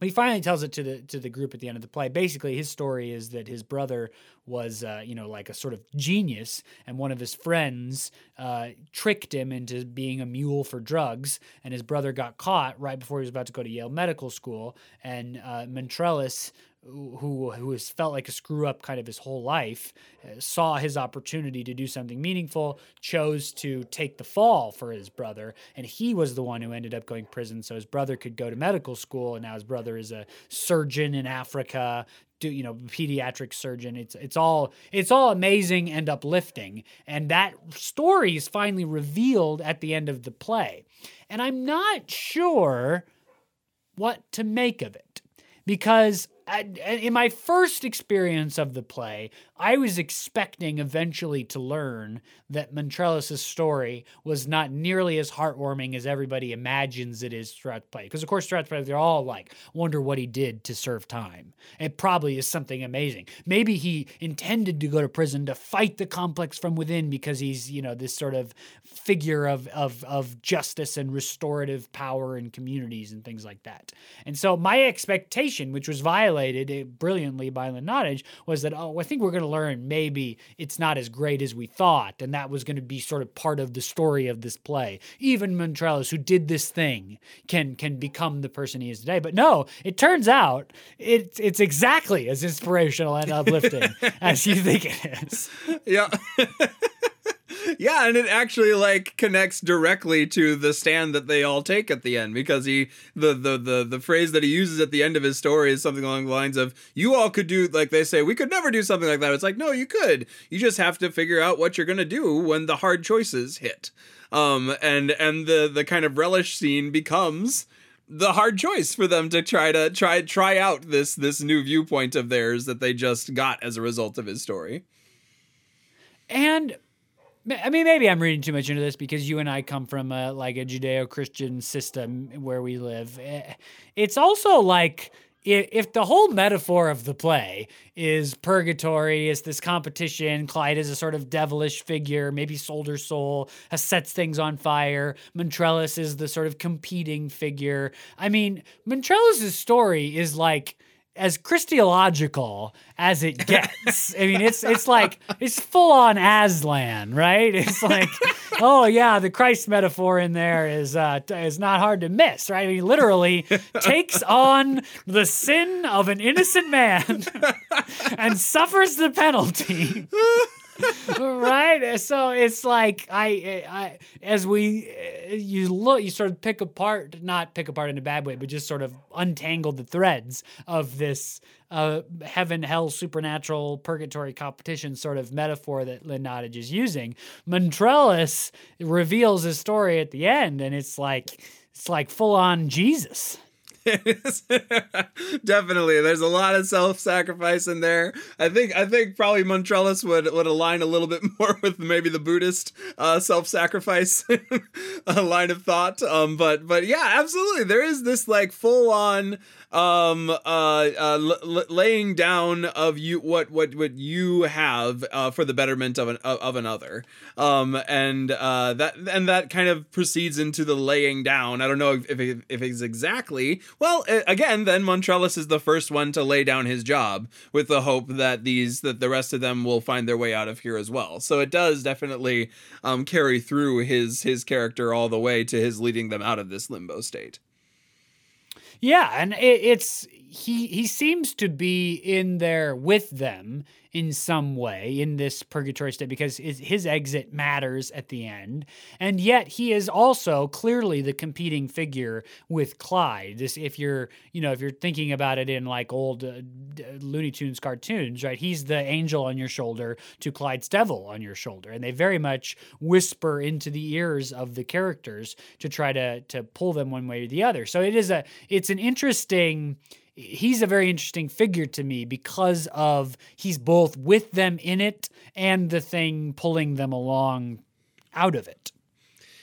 he finally tells it to the to the group at the end of the play. Basically, his story is that his brother was, uh, you know, like a sort of genius, and one of his friends uh, tricked him into being a mule for drugs. And his brother got caught right before he was about to go to Yale Medical School. And uh, who who has felt like a screw up kind of his whole life, uh, saw his opportunity to do something meaningful, chose to take the fall for his brother, and he was the one who ended up going prison. So his brother could go to medical school, and now his brother is a surgeon in Africa. Do you know pediatric surgeon? It's it's all it's all amazing and uplifting, and that story is finally revealed at the end of the play, and I'm not sure what to make of it because in my first experience of the play, I was expecting eventually to learn that Montrellis' story was not nearly as heartwarming as everybody imagines it is throughout the play. Because, of course, throughout the play, they're all like, wonder what he did to serve time. It probably is something amazing. Maybe he intended to go to prison to fight the complex from within because he's, you know, this sort of figure of, of, of justice and restorative power in communities and things like that. And so my expectation, which was violated brilliantly by Lynn Nottage, was that, oh, I think we're going to learn maybe it's not as great as we thought. And that was going to be sort of part of the story of this play. Even Montrellis, who did this thing, can can become the person he is today. But no, it turns out it's it's exactly as inspirational and uplifting as you think it is. Yeah. yeah, and it actually like connects directly to the stand that they all take at the end because he the the the the phrase that he uses at the end of his story is something along the lines of you all could do like they say we could never do something like that. It's like no, you could. You just have to figure out what you're to do when the hard choices hit. Um and and the the kind of relish scene becomes the hard choice for them to try to try try out this this new viewpoint of theirs that they just got as a result of his story. And I mean, maybe I'm reading too much into this because you and I come from a, like a Judeo-Christian system where we live. Eh, it's also like if, the whole metaphor of the play is purgatory, is this competition, Clyde is a sort of devilish figure, maybe sold her Soul has sets things on fire, Montrellis is the sort of competing figure. I mean, Montrellis' story is like as Christological as it gets. I mean, it's it's like it's full on Aslan, right? It's like, oh yeah, the Christ metaphor in there is uh, is not hard to miss, right? Mean, literally takes on the sin of an innocent man and suffers the penalty. Right? So it's like I, I, as we, you look, you sort of pick apart, not pick apart in a bad way, but just sort of untangle the threads of this uh, heaven, hell, supernatural, purgatory competition sort of metaphor that Lynn Nottage is using. Montrellis reveals his story at the end, and it's like it's like full on Jesus. Definitely, there's a lot of self-sacrifice in there. I think I think probably Montrellis would would align a little bit more with maybe the Buddhist uh, self-sacrifice line of thought. Um, but but yeah, absolutely, there is this like full-on um uh, uh l- laying down of you what what what you have uh for the betterment of an of another. Um and uh that and that kind of proceeds into the laying down. I don't know if if, if it's exactly well again then montrellis is the first one to lay down his job with the hope that these that the rest of them will find their way out of here as well. So it does definitely um carry through his his character all the way to his leading them out of this limbo state yeah, and it, it's he he seems to be in there with them in some way in this purgatory state because his, exit matters at the end. And yet he is also clearly the competing figure with Clyde. This, if you're, you know, if you're thinking about it in like old uh, Looney Tunes cartoons, right? He's the angel on your shoulder to Clyde's devil on your shoulder. And they very much whisper into the ears of the characters to try to to pull them one way or the other. So it is a it's an interesting he's a very interesting figure to me because of he's both with them in it and the thing pulling them along out of it.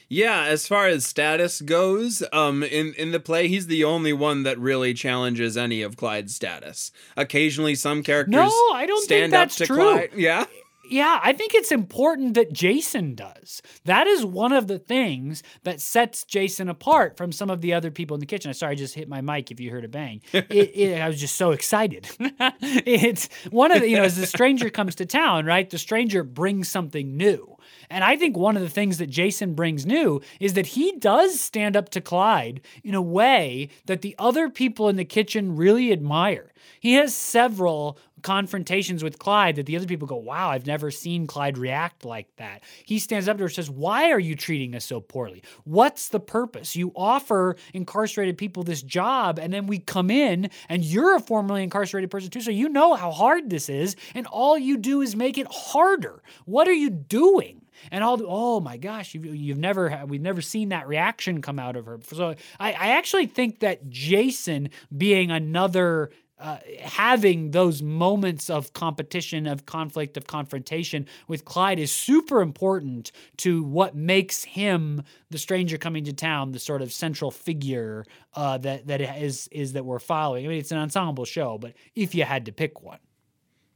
Yeah, as far as status goes, um, in in the play, he's the only one that really challenges any of Clyde's status. Occasionally, some characters no, I don't stand think that's up to true. Clyde. Yeah, yeah, I think it's important that Jason does. That is one of the things that sets Jason apart from some of the other people in the kitchen. I sorry, I just hit my mic if you heard a bang. it, it, I was just so excited. it's one of the, you know, as the stranger comes to town, right? The stranger brings something new. And I think one of the things that Jason brings new is that he does stand up to Clyde in a way that the other people in the kitchen really admire. He has several confrontations with Clyde that the other people go, Wow, I've never seen Clyde react like that. He stands up to her and says, Why are you treating us so poorly? What's the purpose? You offer incarcerated people this job, and then we come in, and you're a formerly incarcerated person too, so you know how hard this is, and all you do is make it harder. What are you doing? and all oh my gosh you've, you've never we've never seen that reaction come out of her so I, I actually think that jason being another uh, having those moments of competition, of conflict, of confrontation with Clyde is super important to what makes him the stranger coming to town, the sort of central figure uh, that that is is that we're following. I mean, it's an ensemble show, but if you had to pick one.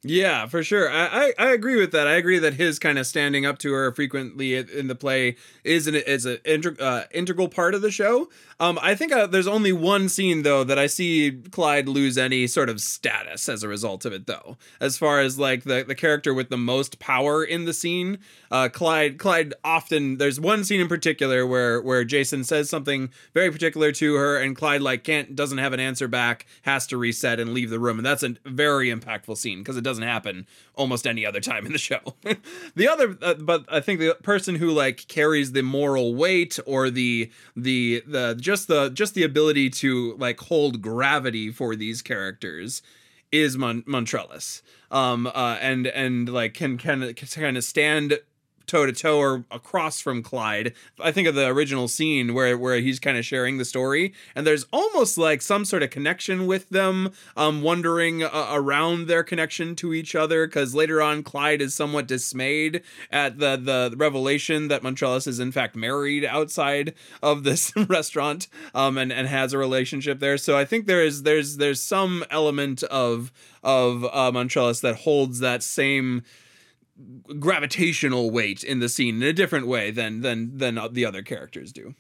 Yeah, for sure. I, I, I, agree with that. I agree that his kind of standing up to her frequently in the play is an is an integ- uh, integral part of the show. Um, I think uh, there's only one scene though that I see Clyde lose any sort of status as a result of it though. As far as like the, the character with the most power in the scene, uh, Clyde Clyde often there's one scene in particular where where Jason says something very particular to her and Clyde like can't doesn't have an answer back, has to reset and leave the room, and that's a very impactful scene because it doesn't happen almost any other time in the show. the other, uh, but I think the person who like carries the moral weight or the the the just the just the ability to like hold gravity for these characters is Mon- Montrellis. Um, uh, and and like can can kind of stand toe to toe or across from Clyde. I think of the original scene where where he's kind of sharing the story, and there's almost like some sort of connection with them, um, wondering uh, around their connection to each other. Because later on, Clyde is somewhat dismayed at the the revelation that Montrellis is in fact married outside of this restaurant, um, and and has a relationship there. So I think there is there's there's some element of of uh, that holds that same gravitational weight in the scene in a different way than than than the other characters do.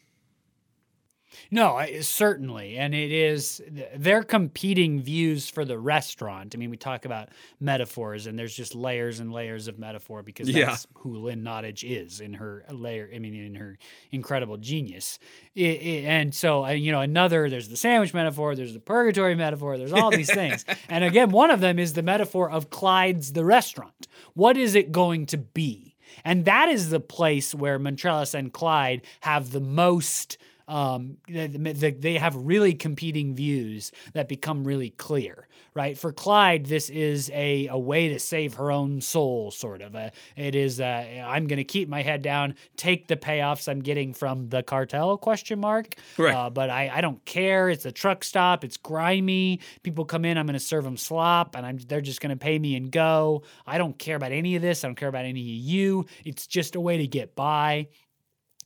No, certainly. And it is, they're competing views for the restaurant. I mean, we talk about metaphors, and there's just layers and layers of metaphor because that's yeah. who Lynn Nottage is in her layer, I mean, in her incredible genius. It, it, and so, you know, another, there's the sandwich metaphor, there's the purgatory metaphor, there's all these things. and again, one of them is the metaphor of Clyde's the restaurant. What is it going to be? And that is the place where Montrellis and Clyde have the most um, they, they have really competing views that become really clear, right? For Clyde, this is a, a way to save her own soul, sort of. A, it is, i I'm going to keep my head down, take the payoffs I'm getting from the cartel, question mark. Right. Uh, but I, I don't care. It's a truck stop. It's grimy. People come in, I'm going to serve them slop, and I'm, they're just going to pay me and go. I don't care about any of this. I don't care about any of you. It's just a way to get by.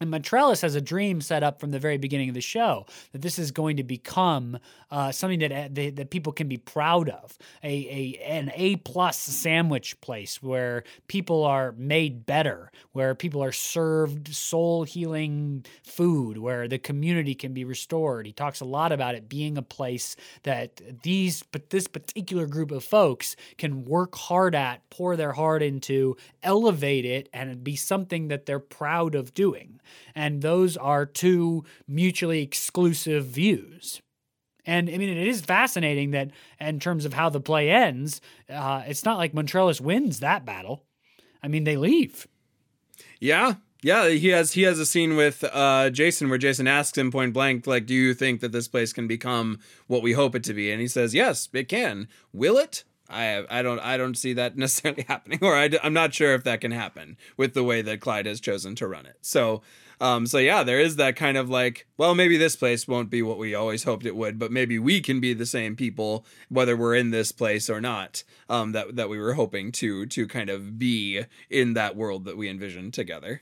And Montrellis has a dream set up from the very beginning of the show that this is going to become uh, something that, uh, that people can be proud of a, a an A plus sandwich place where people are made better, where people are served soul healing food, where the community can be restored. He talks a lot about it being a place that these but this particular group of folks can work hard at, pour their heart into, elevate it, and be something that they're proud of doing. And those are two mutually exclusive views. And I mean, it is fascinating that in terms of how the play ends, uh, it's not like Montrellis wins that battle. I mean, they leave. Yeah, yeah, he has he has a scene with uh, Jason where Jason asks him point blank, like, "Do you think that this place can become what we hope it to be?" And he says, "Yes, it can. Will it? I I don't I don't see that necessarily happening, or I, I'm not sure if that can happen with the way that Clyde has chosen to run it. So um, so yeah, there is that kind of like, well, maybe this place won't be what we always hoped it would, but maybe we can be the same people, whether we're in this place or not. Um, that that we were hoping to to kind of be in that world that we envisioned together.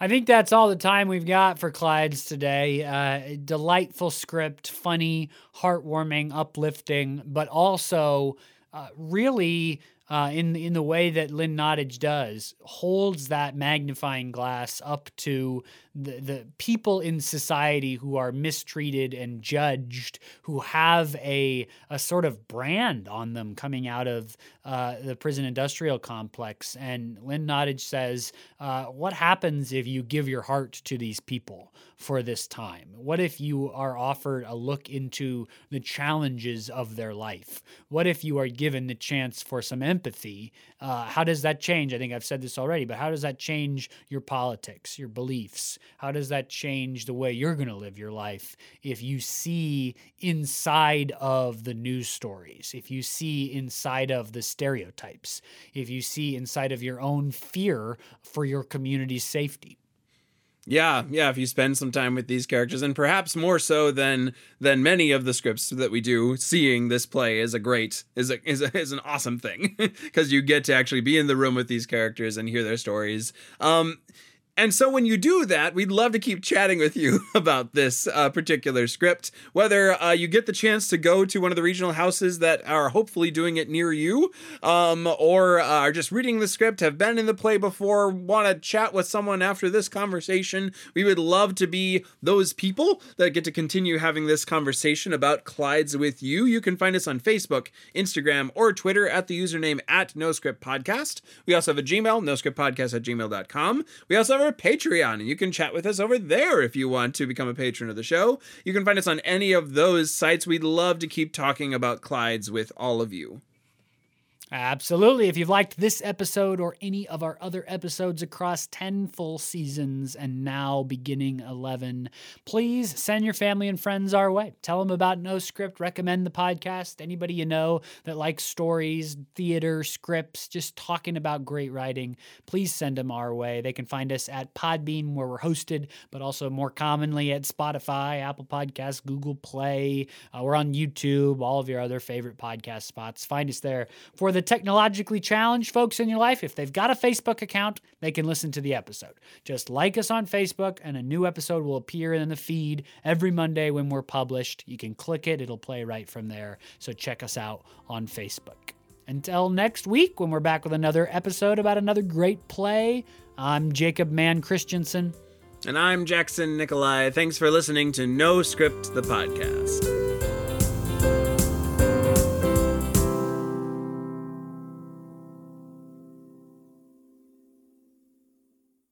I think that's all the time we've got for Clyde's today. Uh, delightful script, funny, heartwarming, uplifting, but also uh, really uh, in in the way that Lynn Nottage does, holds that magnifying glass up to the, the people in society who are mistreated and judged, who have a, a sort of brand on them coming out of uh, the prison industrial complex. And Lynn Nottage says, uh, What happens if you give your heart to these people for this time? What if you are offered a look into the challenges of their life? What if you are given the chance for some empathy? Uh, how does that change? I think I've said this already, but how does that change your politics, your beliefs? How does that change the way you're going to live your life if you see inside of the news stories, if you see inside of the stereotypes, if you see inside of your own fear for your community's safety? Yeah, yeah, if you spend some time with these characters and perhaps more so than than many of the scripts that we do, seeing this play is a great is a is, a, is an awesome thing because you get to actually be in the room with these characters and hear their stories. Um and so when you do that, we'd love to keep chatting with you about this uh, particular script. Whether uh, you get the chance to go to one of the regional houses that are hopefully doing it near you, um, or uh, are just reading the script, have been in the play before, want to chat with someone after this conversation, we would love to be those people that get to continue having this conversation about Clydes with you. You can find us on Facebook, Instagram, or Twitter at the username at NoScript Podcast. We also have a Gmail, noscriptpodcast at gmail.com. We also have Patreon, and you can chat with us over there if you want to become a patron of the show. You can find us on any of those sites. We'd love to keep talking about Clydes with all of you. Absolutely. If you've liked this episode or any of our other episodes across 10 full seasons and now beginning 11, please send your family and friends our way. Tell them about No Script, recommend the podcast. Anybody you know that likes stories, theater, scripts, just talking about great writing, please send them our way. They can find us at Podbean, where we're hosted, but also more commonly at Spotify, Apple Podcasts, Google Play. Uh, we're on YouTube, all of your other favorite podcast spots. Find us there for the technologically challenged folks in your life, if they've got a Facebook account, they can listen to the episode. Just like us on Facebook, and a new episode will appear in the feed every Monday when we're published. You can click it, it'll play right from there. So check us out on Facebook. Until next week, when we're back with another episode about another great play, I'm Jacob Mann Christensen. And I'm Jackson Nikolai. Thanks for listening to No Script, the podcast.